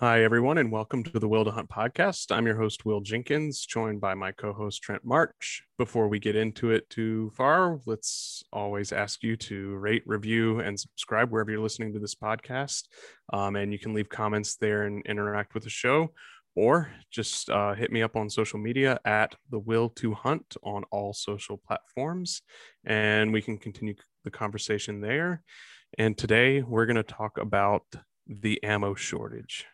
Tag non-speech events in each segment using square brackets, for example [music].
Hi, everyone, and welcome to the Will to Hunt podcast. I'm your host, Will Jenkins, joined by my co host, Trent March. Before we get into it too far, let's always ask you to rate, review, and subscribe wherever you're listening to this podcast. Um, and you can leave comments there and interact with the show, or just uh, hit me up on social media at the Will to Hunt on all social platforms, and we can continue the conversation there. And today we're going to talk about the ammo shortage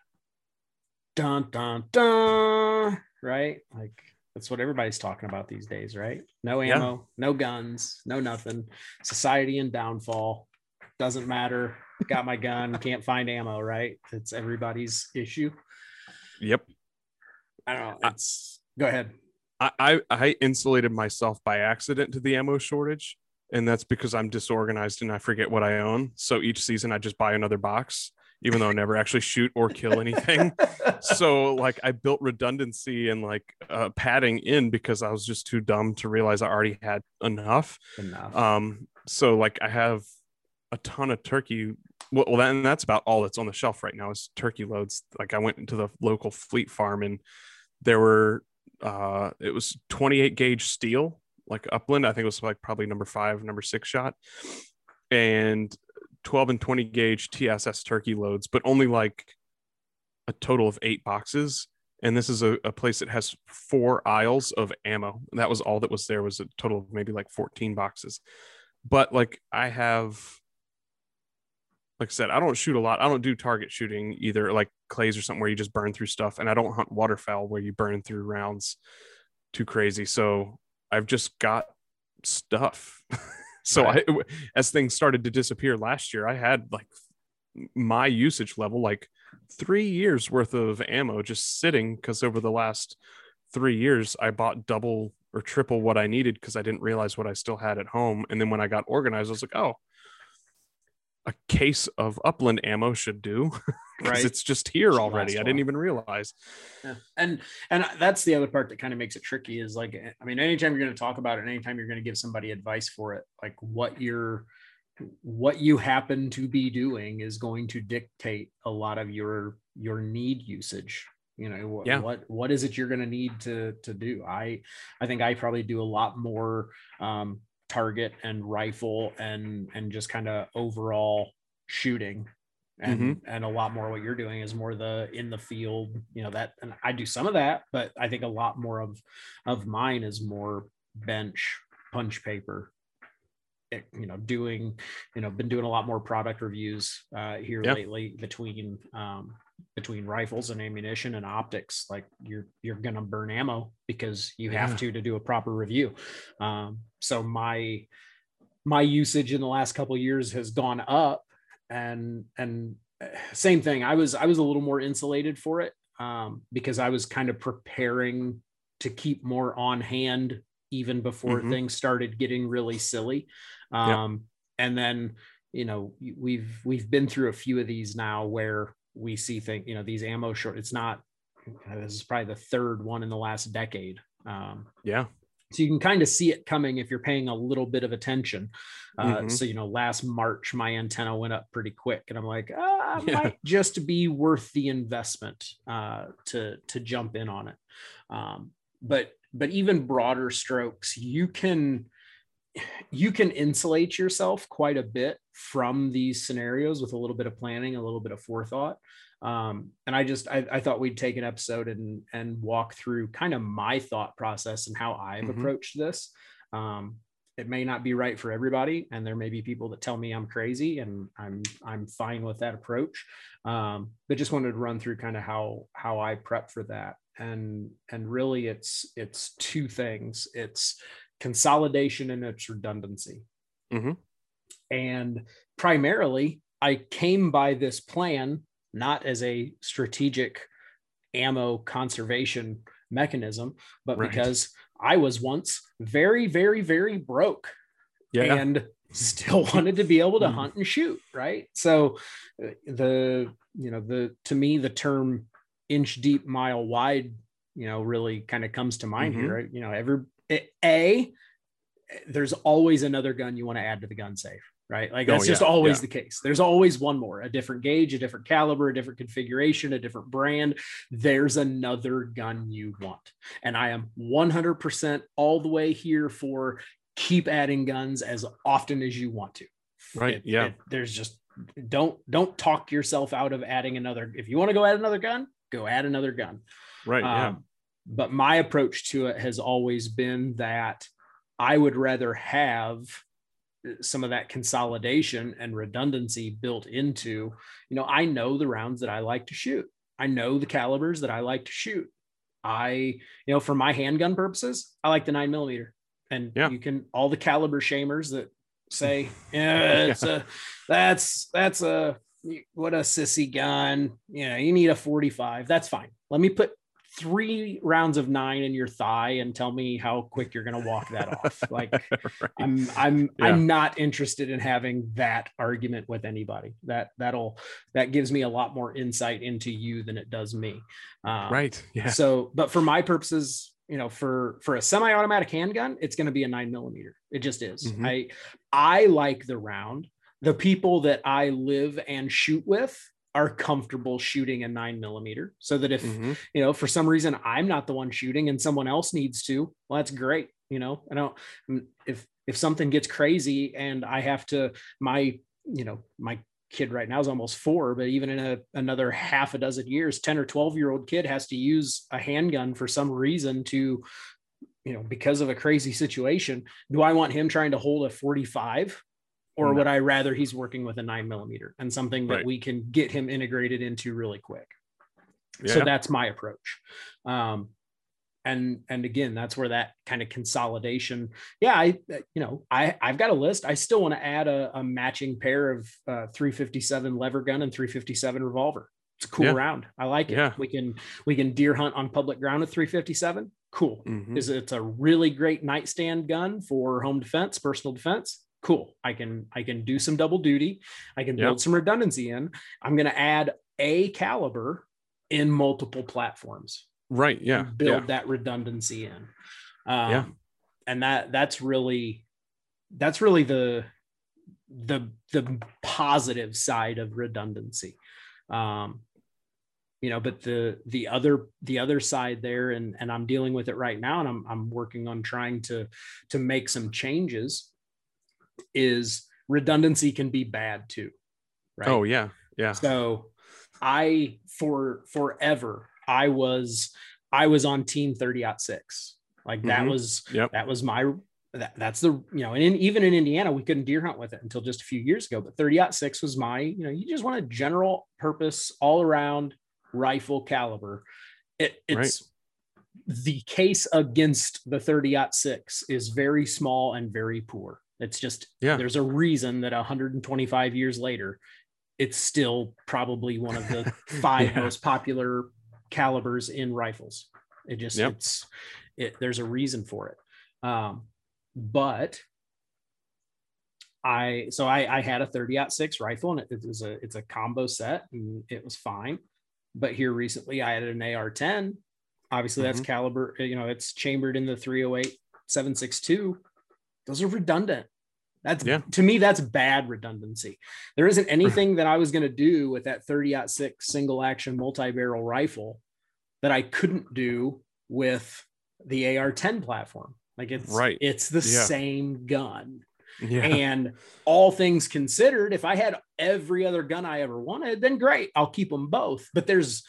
dun dun dun right? Like that's what everybody's talking about these days right? No ammo yeah. no guns no nothing. Society in downfall. Doesn't matter. Got my gun. [laughs] Can't find ammo right? It's everybody's issue. Yep. I don't know. It's I, go ahead. I, I insulated myself by accident to the ammo shortage and that's because i'm disorganized and i forget what i own. So each season i just buy another box even though I never actually shoot or kill anything. [laughs] so like I built redundancy and like uh, padding in because I was just too dumb to realize I already had enough. Enough. Um, so like I have a ton of turkey. Well, well and that's about all that's on the shelf right now is turkey loads. Like I went into the local fleet farm and there were uh it was 28 gauge steel like upland i think it was like probably number five number six shot and 12 and 20 gauge TSS turkey loads, but only like a total of eight boxes. And this is a, a place that has four aisles of ammo. That was all that was there was a total of maybe like 14 boxes. But like I have like I said, I don't shoot a lot. I don't do target shooting either, like clays or something where you just burn through stuff. And I don't hunt waterfowl where you burn through rounds too crazy. So I've just got stuff. [laughs] So right. I, as things started to disappear last year, I had like my usage level, like three years worth of ammo just sitting because over the last three years, I bought double or triple what I needed because I didn't realize what I still had at home. And then when I got organized, I was like, oh, a case of upland ammo should do [laughs] because right. it's just here already. I didn't even realize. Yeah. And and that's the other part that kind of makes it tricky is like I mean, anytime you're going to talk about it, anytime you're going to give somebody advice for it, like what you're what you happen to be doing is going to dictate a lot of your your need usage you know what yeah. what what is it you're going to need to to do i i think i probably do a lot more um target and rifle and and just kind of overall shooting and mm-hmm. and a lot more what you're doing is more the in the field you know that and i do some of that but i think a lot more of of mine is more bench punch paper it, you know doing you know been doing a lot more product reviews uh here lately between um between rifles and ammunition and optics like you're you're gonna burn ammo because you have yeah. to to do a proper review um, so my my usage in the last couple years has gone up and and uh, same thing i was i was a little more insulated for it um, because i was kind of preparing to keep more on hand even before mm-hmm. things started getting really silly um, and then you know we've we've been through a few of these now where we see things, you know, these ammo short. It's not. This is probably the third one in the last decade. Um, yeah. So you can kind of see it coming if you're paying a little bit of attention. Uh, mm-hmm. So you know, last March my antenna went up pretty quick, and I'm like, ah, yeah. might just be worth the investment uh, to to jump in on it. Um, but but even broader strokes, you can you can insulate yourself quite a bit from these scenarios with a little bit of planning, a little bit of forethought. Um, and I just I, I, thought we'd take an episode and and walk through kind of my thought process and how I've mm-hmm. approached this. Um, it may not be right for everybody, and there may be people that tell me I'm crazy, and I'm I'm fine with that approach. Um, but just wanted to run through kind of how how I prep for that, and and really it's it's two things. It's consolidation and its redundancy. Mm-hmm. And primarily, I came by this plan not as a strategic ammo conservation mechanism, but right. because I was once very, very, very broke yeah. and still [laughs] wanted to be able to hmm. hunt and shoot. Right. So, uh, the, you know, the, to me, the term inch deep, mile wide, you know, really kind of comes to mind mm-hmm. here. Right? You know, every, a there's always another gun you want to add to the gun safe right? Like that's Oh, just always yeah. the case. There's always one more, a different gauge, a different caliber, a different configuration, a different brand. There's another gun you want. And I am 100% all the way here for keep adding guns as often as you want to. Right, yeah. there's just don't don't talk yourself out of adding another. If you want to go add another gun, go add another gun. Right. Yeah. Um, but my approach to it has always been that I would rather have some of that consolidation and redundancy built into, you know, I know the rounds that I like to shoot. I know the calibers that I like to shoot. I, you know, for my handgun purposes, I like the nine millimeter. And Yeah. you can all the caliber shamers that say, [laughs] yeah, it's a that's that's a what a sissy gun. You know, you need a 45. That's fine. Let me put three rounds of nine in your thigh and tell me how quick you're gonna walk that off. [laughs] Like right. I'm I'm Yeah. I'm not interested in having that argument with anybody. That that'll that gives me a lot more insight into you than it does me. Um, Right. Yeah. So, but for my purposes, you know, for for a semi-automatic handgun, it's going to be a nine millimeter. It just is. Mhm. I I like the round. The people that I live and shoot with are comfortable shooting a nine millimeter, so that if Mhm. you know for some reason i'm not the one shooting and someone else needs to well that's great you know? I don't mm, if if something gets crazy and i have to my you know my kid right now is almost four but even in a, another half a dozen years 10 or 12 year old kid has to use a handgun for some reason to you know because of a crazy situation. Do i want him trying to hold a 45 or No. would i rather he's working with a nine millimeter and something that Right. we can get him integrated into really quick Yeah. so that's my approach um and and again that's where that kind of consolidation yeah i you know i i've got a list i still want to add a, a matching pair of uh 357 lever gun and 357 revolver it's a cool Yeah. round i like it Yeah. we can we can deer hunt on public ground with 357 cool Mhm. is it's a really great nightstand gun for home defense personal defense cool i can i can do some double duty i can build some redundancy in i'm going to add a caliber in multiple platforms Right. Yeah. build yeah. that redundancy in um, Yeah. and that that's really that's really the the the positive side of redundancy um you know but the the other the other side there and and i'm dealing with it right now and i'm i'm working on trying to to make some changes is redundancy can be bad too right Oh yeah. Yeah. so I for forever I was I was on team 30 aught six. Like that Mhm. was Yep. that was my that, that's the you know and in, even in Indiana we couldn't deer hunt with it until just a few years ago. But 30 aught six was my you know you just want a general purpose all around rifle caliber. It, it's the case against the 30 aught six is very small and very poor. It's just Yeah. there's a reason that 125 years later it's still probably one of the [laughs] five Yeah. most popular calibers in rifles. It just Yep. it's it there's a reason for it. Um, but I so I I had a 30 out six rifle and it, it was a it's a combo set and it was fine. But here recently I added an AR-10. Obviously that's Mm-hmm. caliber, you know, it's chambered in the 308 762. Those are redundant. That's Yeah. to me, that's bad redundancy. There isn't anything that I was going to do with that 30 six single action multi-barrel rifle that I couldn't do with the AR-10 platform. Like it's Right. it's the Yeah. same gun. Yeah. And all things considered, if I had every other gun I ever wanted, then great, I'll keep them both. But there's,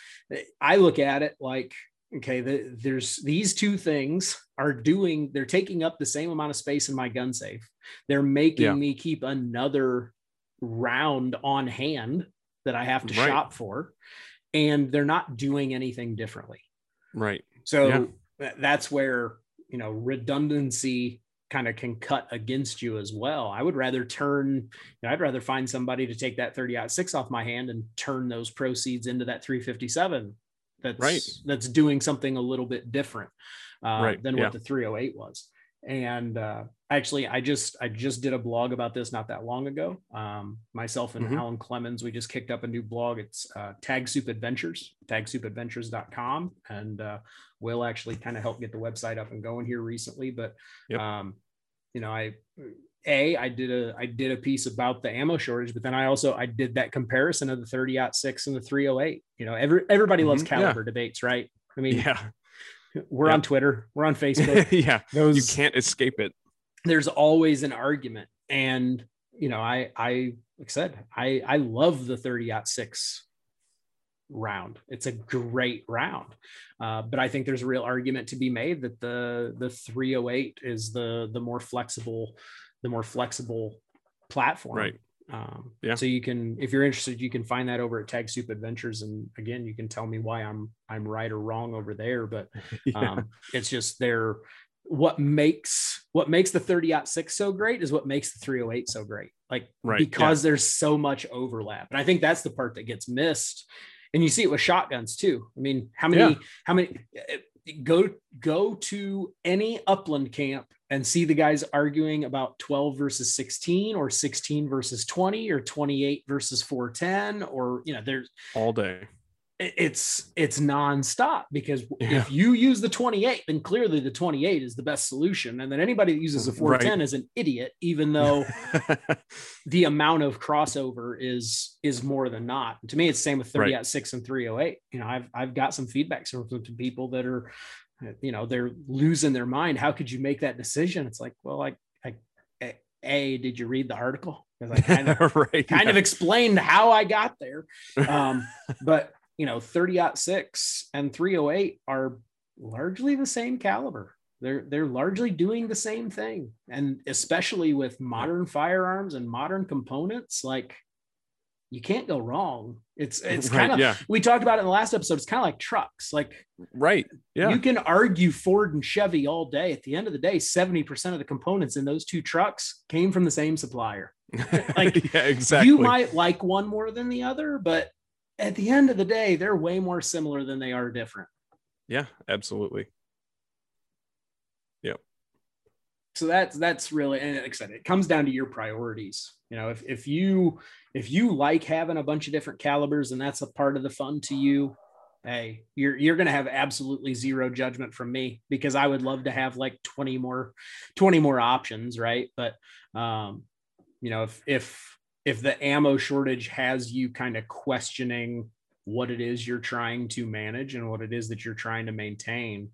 I look at it like, okay, the, there's these two things are doing, they're taking up the same amount of space in my gun safe. They're making Yeah. me keep another round on hand that I have to Right. shop for, and they're not doing anything differently. right. So Yeah. tha- that's where you know redundancy kind of can cut against you as well. I would rather turn, you know, I'd rather find somebody to take that 30 aught six off my hand and turn those proceeds into that 357 that's Right. that's doing something a little bit different uh, Right, than yeah. what the 308 was. And uh, actually, I just I just did a blog about this not that long ago. Um, myself and Mhm. Alan Clemens, we just kicked up a new blog. It's uh, Tag Soup Adventures, tagsoupadventures.com, and uh, Will actually kind of help get the website up and going here recently. But Yep. um, you know, I a I did a I did a piece about the ammo shortage, but then I also I did that comparison of the 30 six and the 308. You know, every everybody loves Mhm, caliber debates, right? I mean, Yeah. we're Yep. on Twitter, we're on [laughs] Facebook. yeah. those You can't escape it. there's always an argument, and you know, I I like I said, I I love the 30 six round. It's a great round. Uh, but I think there's a real argument to be made that the the 308 is the the more flexible, the more flexible platform. Right. Um, Yeah. So you can, if you're interested, you can find that over at Tag Soup Adventures, and again, you can tell me why I'm I'm right or wrong over there. But [laughs] Yeah. um, it's just they're what makes what makes the 30 6 so great is what makes the 308 so great like Right, because there's so much overlap and i think that's the part that gets missed and you see it with shotguns too i mean how many Yeah. how many eh, go go to any upland camp and see the guys arguing about 12 versus 16 or 16 versus 20 or 28 versus 410 or you know there's all day. it- it's it's nonstop because Yeah. if you use the 28 then clearly the 28 is the best solution and then anybody that uses a 410 is an idiot even though [laughs] the amount of crossover is is more than not to me it's the same with 30 Right. at 6 and 308 you know i've i've got some feedback from from people that are you know they're losing their mind how could you make that decision it's like well like I, a, a did you read the article because i [laughs] kind of right. kind yeah. of explained how I got there. [laughs] Um, but you know, 30 six and 308 are largely the same caliber. They're they're largely doing the same thing. And especially with modern firearms and modern components, like you can't go wrong. It's [laughs] it's Right, kind of yeah. we talked about it in the last episode. It's kind of like trucks. Like right. Yeah. you can argue Ford and Chevy all day. At the end of the day, 70% of the components in those two trucks came from the same supplier [laughs] like, yeah, exactly. you might like one more than the other, but at the end of the day, they're way more similar than they are different. yeah, absolutely. So that's that's really and like I said, it comes down to your priorities. You know, if if you if you like having a bunch of different calibers and that's a part of the fun to you, hey, you're you're gonna have absolutely zero judgment from me because I would love to have like 20 more 20 more options, right? But um, you know, if if if the ammo shortage has you kind of questioning what it is you're trying to manage and what it is that you're trying to maintain,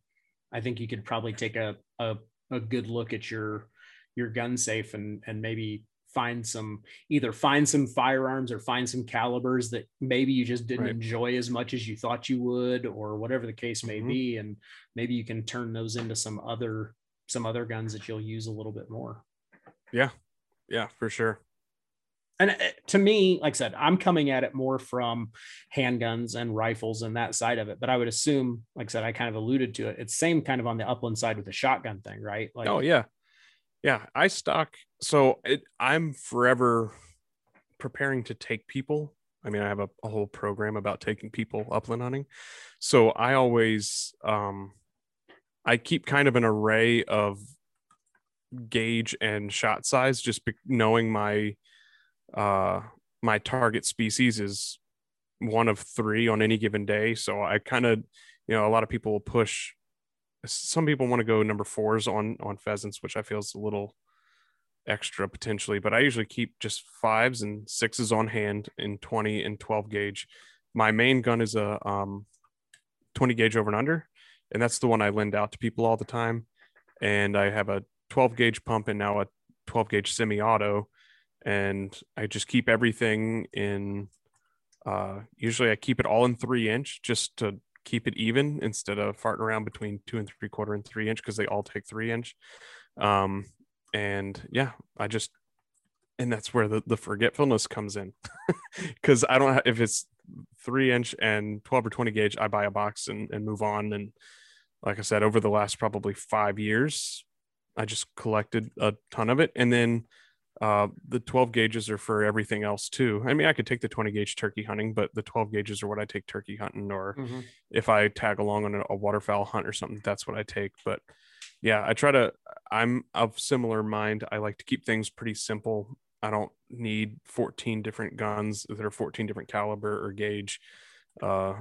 I think you could probably take a a, a good look at your your gun safe and and maybe find some either find some firearms or find some calibers that maybe you just didn't Right. enjoy as much as you thought you would or whatever the case may Mhm. be and maybe you can turn those into some other some other guns that you'll use a little bit more Yeah. Yeah, for sure. And uh, to me like i said i'm coming at it more from handguns and rifles and that side of it but i would assume like i said i kind of alluded to it. It's same kind of on the upland side with the shotgun thing right? Like oh yeah. Yeah i stock so it, i'm forever preparing to take people. I mean i have a, a whole program about taking people upland hunting. So i always um i keep kind of an array of gauge and shot size just be- knowing my uh my target species is one of three on any given day. So i kind of you know a lot of people will push some people want to go number fours on on pheasants which i feel is a little extra potentially but i usually keep just fives and sixes on hand in 20 and 12 gauge. My main gun is a um 20 gauge over and under and that's the one i lend out to people all the time. And i have a 12 gauge pump and now a 12 gauge semi-auto and i just keep everything in uh usually i keep it all in three inch just to keep it even instead of farting around between two and three quarter and three inch because they all take three inch. Um and yeah i just and that's where the, the forgetfulness comes in [laughs] because i don't have if it's three inch and 12 or 20 gauge i buy a box and, and move on. And like i said over the last probably five years i just collected a ton of it. And then uh, the 12 gauges are for everything else too. I mean, I could take the 20 gauge turkey hunting, but the 12 gauges are what I take turkey hunting, or if I tag along on a, a waterfowl hunt or something, that's what I take. But yeah, I try to, I'm of similar mind. I like to keep things pretty simple. I don't need 14 different guns that are 14 different caliber or gauge. Uh,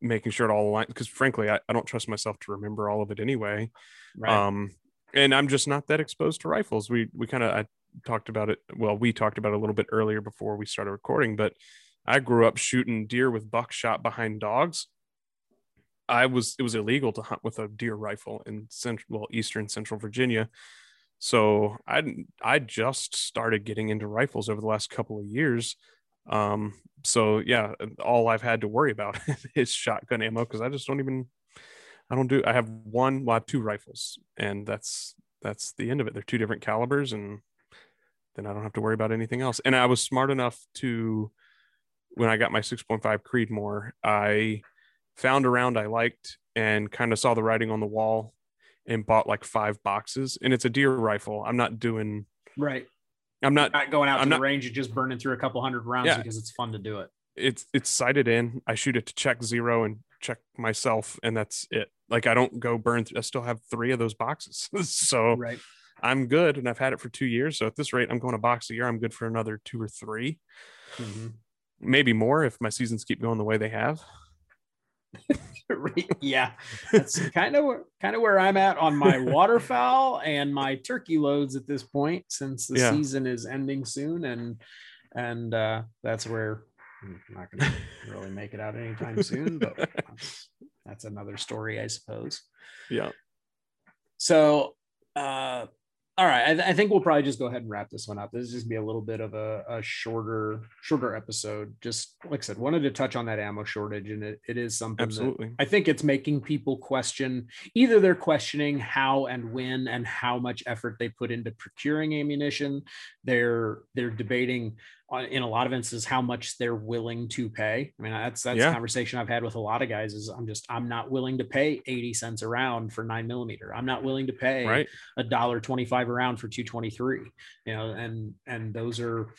making sure it all aligns because frankly, I, I don't trust myself to remember all of it anyway right um and i'm just not that exposed to rifles we we kind of i talked about it. Well, we talked about it a little bit earlier before we started recording, but I grew up shooting deer with buckshot behind dogs. I was it was illegal to hunt with a deer rifle in central well eastern central Virginia. So I I just started getting into rifles over the last couple of years. Um, so yeah, all I've had to worry about [laughs] is shotgun ammo because I just don't even I don't do I have one well I have two rifles and that's that's the end of it. They're two different calibers and then I don't have to worry about anything else. And I was smart enough to when I got my 6.5 Creedmoor, I found a round I liked and kind of saw the writing on the wall and bought like five boxes. And it's a deer rifle. I'm not doing right. I'm not, not going out to I'm the not- range and just burning through a couple hundred rounds Yeah. because it's fun to do it. it's it's sighted in. I shoot it to check zero and check myself, and that's it. Like I don't go burn. Th- I still have three of those boxes, [laughs] so Right. I'm good, and I've had it for two years. So at this rate, I'm going a box a year. I'm good for another two or three, Mhm. maybe more if my seasons keep going the way they have. [laughs] Yeah, that's kind of where, kind of where I'm at on my [laughs] waterfowl and my turkey loads at this point, since the Yeah. season is ending soon, and and uh, that's where I'm not going to really [laughs] make it out anytime soon. But that's, that's another story, I suppose. Yeah, So, uh, all right, I, th- I think we'll probably just go ahead and wrap this one up. This is just be a little bit of a, a shorter, shorter episode. Just like I said, wanted to touch on that ammo shortage, and it, it is something that absolutely. I think it's making people question either they're questioning how and when and how much effort they put into procuring ammunition. They're they're debating Uh, in a lot of instances how much they're willing to pay. I mean, that's that's Yeah. a conversation I've had with a lot of guys. Is I'm just I'm not willing to pay 80 cents a round for nine millimeter. I'm not willing to pay a dollar 25 a round for 223 you know and and those are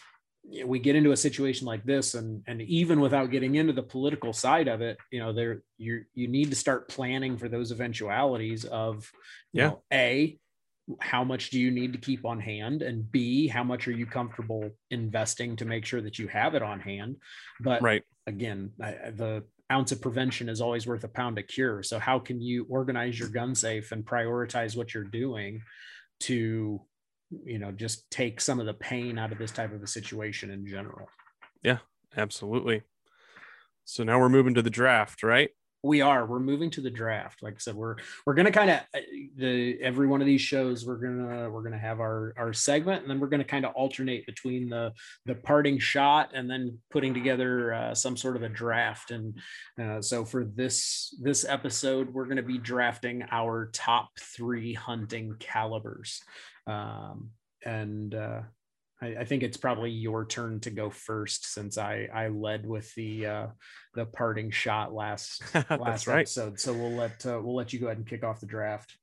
you know, we get into a situation like this and and even without getting into the political side of it you know there you you need to start planning for those eventualities of you Yeah. know a how much do you need to keep on hand and b how much are you comfortable investing to make sure that you have it on hand but Right. again I, the ounce of prevention is always worth a pound of cure so how can you organize your gun safe and prioritize what you're doing to you know just take some of the pain out of this type of a situation in general yeah Absolutely. So now we're moving to the draft, right? We are we're moving to the draft. Like i said we're we're gonna kind of the every one of these shows we're gonna we're gonna have our our segment and then we're gonna kind of alternate between the the parting shot and then putting together uh, some sort of a draft. And uh, so for this this episode we're gonna be drafting our top three hunting calibers. Um and uh I, I think it's probably your turn to go first since I I led with the uh, the parting shot last [laughs] last right. episode. So we'll let uh, we'll let you go ahead and kick off the draft.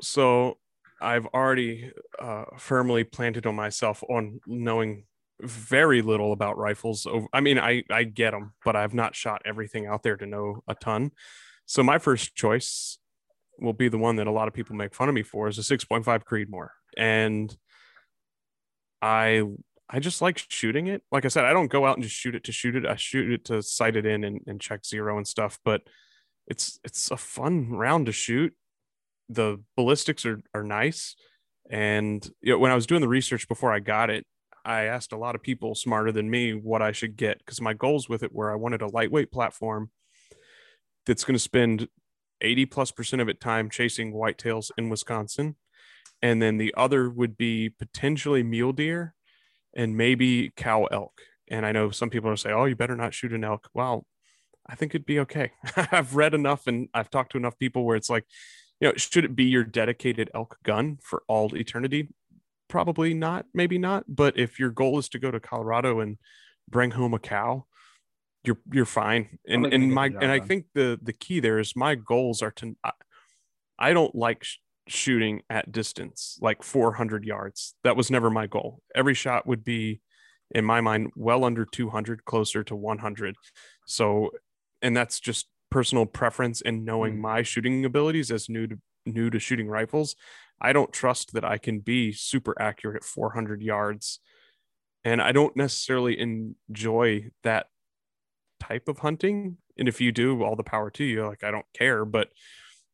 So I've already uh, firmly planted on myself on knowing very little about rifles. I mean, I I get them, but I've not shot everything out there to know a ton. So my first choice will be the one that a lot of people make fun of me for is a 6.5 Creedmoor, and I I just like shooting it. Like I said, I don't go out and just shoot it to shoot it. I shoot it to sight it in and, and check zero and stuff. But it's it's a fun round to shoot. The ballistics are are nice. And you know, when I was doing the research before I got it, I asked a lot of people smarter than me what I should get because my goals with it were I wanted a lightweight platform that's going to spend 80 plus percent of it time chasing whitetails in Wisconsin. And then the other would be potentially mule deer and maybe cow elk. And I know some people are say, oh, you better not shoot an elk. Well, I think it'd be okay. [laughs] I've read enough and I've talked to enough people where it's like, you know, should it be your dedicated elk gun for all eternity? Probably not, maybe not. But if your goal is to go to Colorado and bring home a cow, you're you're fine. And and my and I think the the key there is my goals are to I, I don't like sh- shooting at distance like 400 yards. That was never my goal. Every shot would be in my mind well under 200 closer to 100 so and that's just personal preference and knowing Mm. my shooting abilities as new to new to shooting rifles i don't trust that i can be super accurate at 400 yards and i don't necessarily enjoy that type of hunting and if you do all the power to you like i don't care but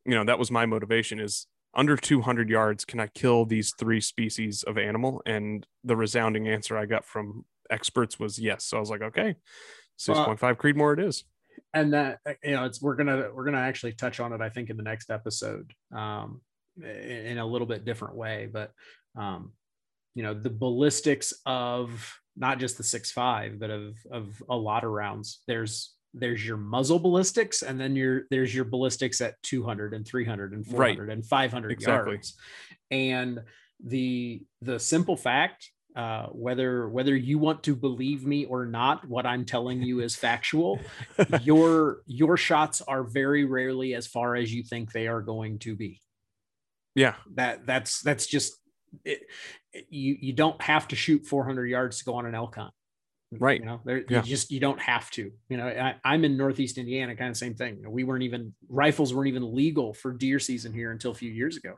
you know that was my motivation is under 200 yards, can I kill these three species of animal? And the resounding answer I got from experts was yes. So I was like, okay, 6.5 well, Creedmoor it is. And that you know, it's we're gonna we're gonna actually touch on it, I think, in the next episode, um, in a little bit different way. But um, you know, the ballistics of not just the six five, but of of a lot of rounds. There's there's your muzzle ballistics and then your there's your ballistics at 200 and 300 and 400 right. and 500 exactly. yards. And the the simple fact uh, whether whether you want to believe me or not what i'm telling you is factual. [laughs] Your your shots are very rarely as far as you think they are going to be. Yeah. That that's that's just it, you you don't have to shoot 400 yards to go on an elk hunt right. You know there yeah. you just you don't have to you know I, am in northeast indiana kind of same thing. You know, we weren't even rifles weren't even legal for deer season here until a few years ago.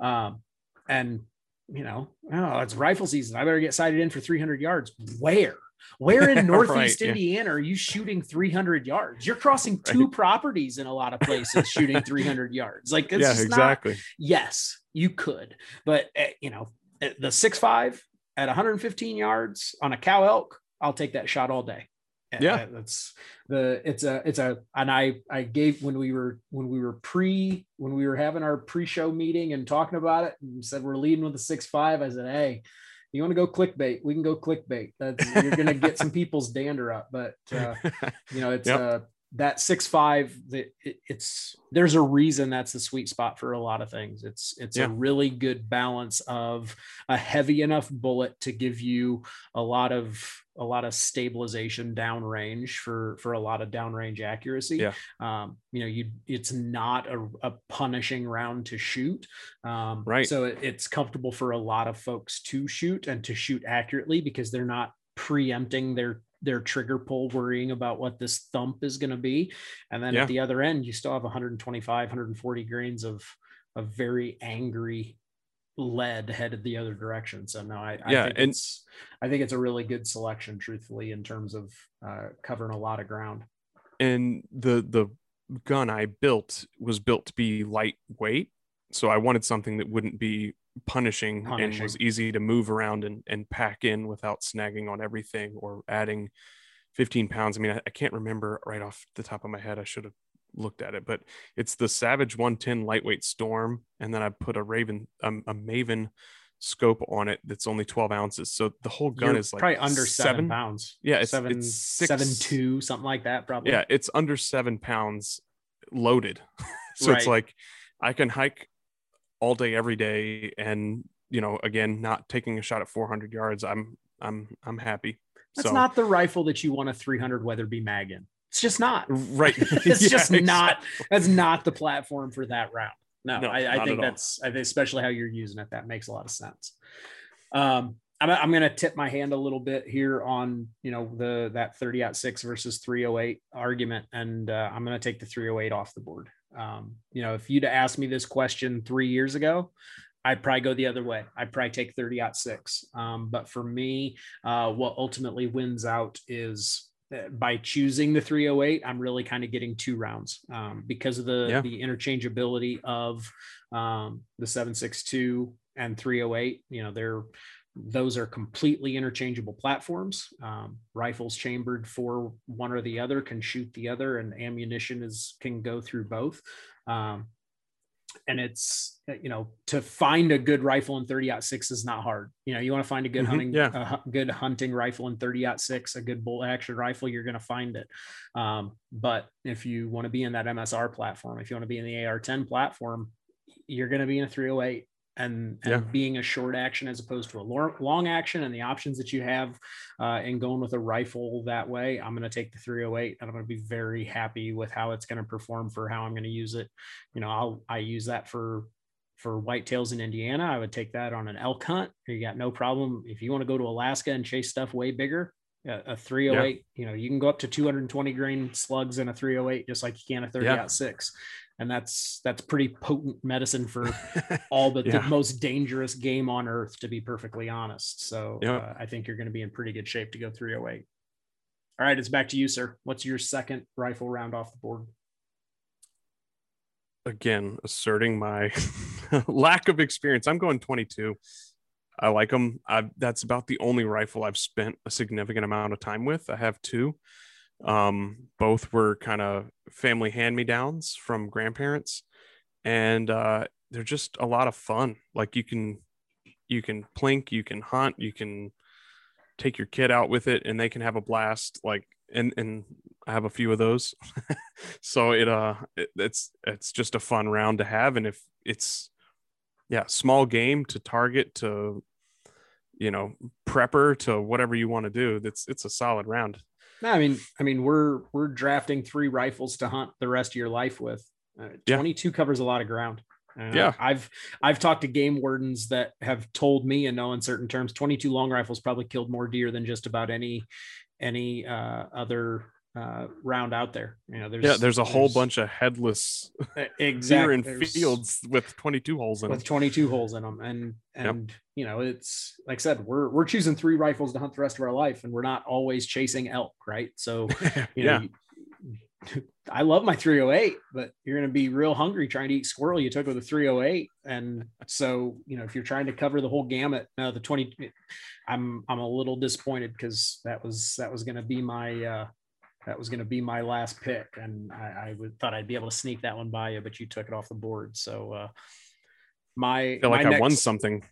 Um, and you know oh it's rifle season. I better get sighted in for 300 yards. Where? Where in [laughs] northeast right, indiana yeah. are you shooting 300 yards? You're crossing [laughs] two properties in a lot of places shooting 300 yards. Like yeah exactly not, yes you could but uh, you know eh, the six five at 115 yards on a cow elk I'll take that shot all day. Yeah, that's the it's a it's a and I I gave when we were when we were pre when we were having our pre-show meeting and talking about it and said we're leading with a six five. I said, hey, you want to go clickbait? We can go clickbait. That's, you're gonna get some people's dander up, but [laughs] uh, you know it's yep. uh that six five that it, it's there's a reason that's the sweet spot for a lot of things it's it's yeah. a really good balance of a heavy enough bullet to give you a lot of a lot of stabilization downrange for for a lot of downrange accuracy. Yeah. Um you know you it's not a, a punishing round to shoot. Um right. so it, it's comfortable for a lot of folks to shoot and to shoot accurately because they're not preempting their their trigger pull worrying about what this thump is going to be. And then yeah. at the other end you still have 125 140 grains of of very angry lead headed the other direction so no i, yeah, I think and, it's i think it's a really good selection truthfully in terms of uh, covering a lot of ground and the the gun i built was built to be lightweight so i wanted something that wouldn't be punishing, punishing, and was easy to move around and, and pack in without snagging on everything or adding 15 pounds. I mean, I, I can't remember right off the top of my head. I should have looked at it, but it's the Savage 110 lightweight storm. And then I put a Raven, um, a Maven scope on it that's only 12 ounces. So the whole gun You're is like probably under seven, seven pounds. Yeah. It's seven, it's six, seven, two, something like that. Probably. Yeah. It's under seven pounds loaded. [laughs] so right. it's like I can hike all day every day and you know again not taking a shot at 400 yards i'm i'm i'm happy that's so, not the rifle that you want a 300 weatherby mag in it's just not. Right. [laughs] [laughs] It's yeah, just exactly. not that's not the platform for that round. No, no I, I think that's I think especially how you're using it that makes a lot of sense. Um I'm, I'm going to tip my hand a little bit here on you know the that 30 aught six versus 308 argument and uh, i'm going to take the 308 off the board. Um, you know, if you'd asked me this question three years ago, I'd probably go the other way. I'd probably take 30 aught six. Um, but for me, uh, what ultimately wins out is by choosing the 308, I'm really kind of getting two rounds um, because of the, yeah. the interchangeability of um, the 762 and 308. You know, they're those are completely interchangeable platforms. Um, rifles chambered for one or the other can shoot the other, and ammunition is can go through both. And it's you know to find a good rifle in 30 six is not hard. You know, you want to find a good mm-hmm, hunting, yeah. a good hunting rifle in 30 six, a good bolt action rifle, you're going to find it. Um, but if you want to be in that MSR platform, if you want to be in the AR10 platform, you're going to be in a 308 and, and yeah. being a short action as opposed to a long action and the options that you have uh, and going with a rifle that way i'm going to take the 308 and i'm going to be very happy with how it's going to perform for how i'm going to use it you know i'll i use that for for whitetails in indiana i would take that on an elk hunt you got no problem if you want to go to alaska and chase stuff way bigger a 308 yeah. you know you can go up to 220 grain slugs in a 308 just like you can a 30 yeah. out six and that's that's pretty potent medicine for [laughs] all but yeah. the most dangerous game on earth to be perfectly honest so yeah. uh, i think you're going to be in pretty good shape to go 308 all right it's back to you sir what's your second rifle round off the board again asserting my [laughs] lack of experience. I'm going 22. I like them. I, that's about the only rifle I've spent a significant amount of time with. I have two. Um, both were kind of family hand me downs from grandparents, and uh, they're just a lot of fun. Like you can, you can plink, you can hunt, you can take your kid out with it, and they can have a blast. Like and and I have a few of those, [laughs] so it uh it, it's it's just a fun round to have, and if it's yeah small game to target to you know prepper to whatever you want to do that's it's a solid round no, I mean, I mean, we're we're drafting three rifles to hunt the rest of your life with. Uh, yeah. 22 covers a lot of ground. Uh, yeah, I've I've talked to game wardens that have told me in no uncertain terms, 22 long rifles probably killed more deer than just about any any uh, other uh, round out there. You know, there's yeah, there's a there's, whole bunch of headless [laughs] exactly in fields with 22 holes in them. with them. 22 holes in them, and and yep. you know, it's like I said, we're we're choosing three rifles to hunt the rest of our life, and we're not always chasing elk, right? So, [laughs] you know. [laughs] I love my 308, but you're going to be real hungry trying to eat squirrel you took with a 308. And so, you know, if you're trying to cover the whole gamut, no, the 20, I'm, I'm a little disappointed because that was, that was going to be my, uh, that was going to be my last pick, and I, I would, thought I'd be able to sneak that one by you, but you took it off the board. So uh, my I feel like I won something.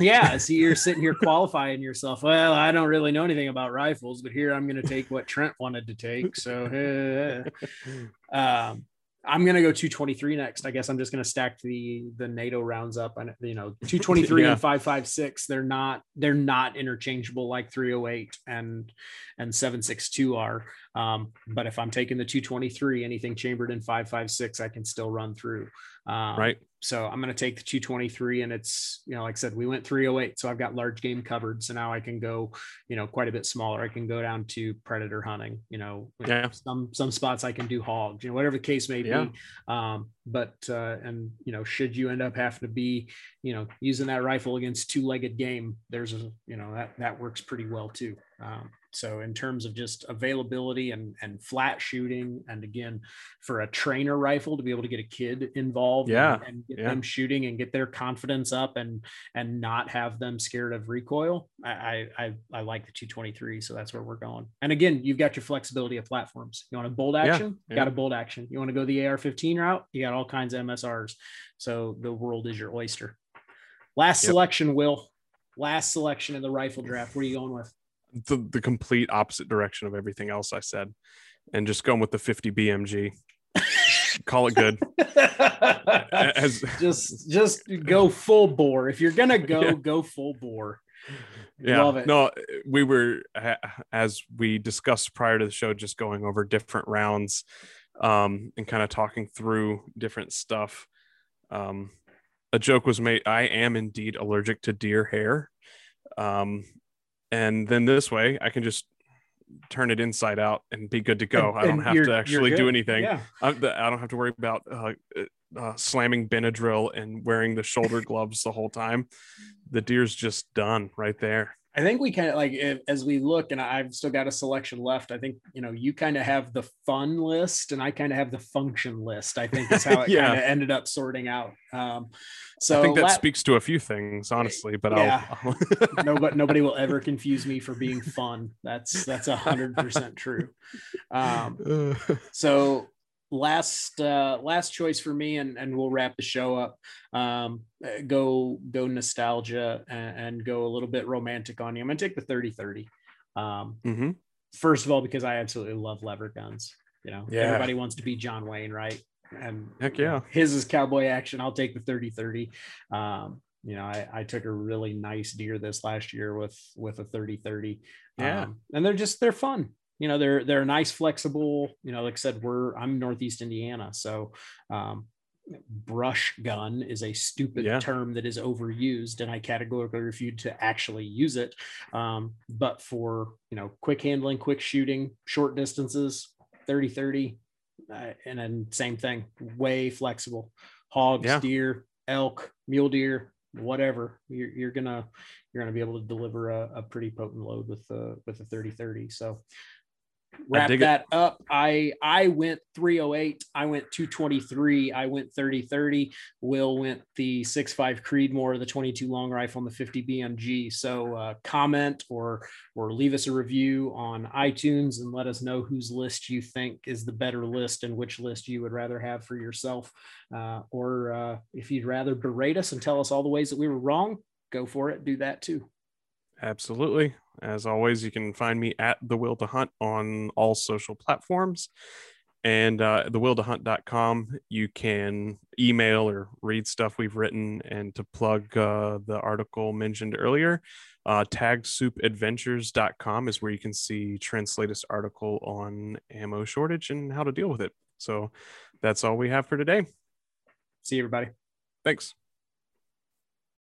Yeah, see, you're [laughs] sitting here qualifying yourself. Well, I don't really know anything about rifles, but here I'm going to take what Trent wanted to take. So, [laughs] um, I'm gonna go 223 next. I guess I'm just gonna stack the the NATO rounds up. And you know, [laughs] 223 yeah. and 556. They're not they're not interchangeable like 308 and and 762 are. Um, but if I'm taking the 223, anything chambered in 556, I can still run through. Um, right. So I'm going to take the 223 and it's, you know, like I said, we went 308. So I've got large game covered. So now I can go, you know, quite a bit smaller. I can go down to predator hunting, you know, yeah. some, some spots I can do hogs, you know, whatever the case may yeah. be. Um, but, uh, and, you know, should you end up having to be, you know, using that rifle against two legged game, there's a, you know, that, that works pretty well too. Um, so in terms of just availability and and flat shooting, and again, for a trainer rifle to be able to get a kid involved, yeah, and, and get yeah. them shooting and get their confidence up, and and not have them scared of recoil, I I I like the 223. So that's where we're going. And again, you've got your flexibility of platforms. You want a bolt action, yeah, got a bolt action. You want to go the AR-15 route, you got all kinds of MSRs. So the world is your oyster. Last yep. selection, Will. Last selection in the rifle draft. What are you going with? The, the complete opposite direction of everything else I said, and just going with the 50 BMG. Call it good. [laughs] As, just just go full bore. If you're gonna go, yeah. go full bore. Yeah, Love it. no, we were as we discussed prior to the show, just going over different rounds, um, and kind of talking through different stuff. Um, a joke was made. I am indeed allergic to deer hair. Um, and then this way I can just turn it inside out and be good to go. And, I don't have to actually do anything. Yeah. I, I, don't have to worry about uh, uh, slamming Benadryl and wearing the shoulder gloves the whole time. The deer's just done right there. I think we kind of like as we look, and I've still got a selection left. I think you know you kind of have the fun list, and I kind of have the function list. I think is how [laughs] it yeah. kind of ended up sorting out. Um, so I think that la- speaks to a few things, honestly. But yeah, I'll, [laughs] I'll... nobody nobody will ever confuse me for being fun. That's that's a hundred percent true. Um, [laughs] so last uh last choice for me and and we'll wrap the show up. Um go go nostalgia and, and go a little bit romantic on you. I'm gonna take the 30 30 um mm-hmm. first of all because i absolutely love lever guns you know? Yeah. everybody wants to be john wayne right? And heck yeah. his is cowboy action. I'll take the 30 30 um you know I, I took a really nice deer this last year with with a 30 30 yeah. Um, and they're just they're fun you know they're they're nice flexible you know like i said we're i'm northeast indiana so um, brush gun is a stupid yeah. term that is overused and i categorically refuse to actually use it um, but for you know quick handling quick shooting short distances 30 30 uh, and then same thing way flexible hogs yeah. deer elk mule deer whatever you're, you're gonna you're gonna be able to deliver a, a pretty potent load with the with the 30 30 so wrap dig it. that up. I I went 308. I went 223. I went 30 30. Will went the 6.5 Creedmoor, the 22 long rifle, and the 50 BMG. So uh, comment or or leave us a review on iTunes and let us know whose list you think is the better list and which list you would rather have for yourself. Uh, or uh, if you'd rather berate us and tell us all the ways that we were wrong, go for it. Do that too. Absolutely. As always, you can find me at the will to hunt on all social platforms and uh, thewilltohunt.com. You can email or read stuff we've written. And to plug uh, the article mentioned earlier, uh, tagsoupadventures.com is where you can see Trent's latest article on ammo shortage and how to deal with it. So that's all we have for today. See you, everybody. Thanks.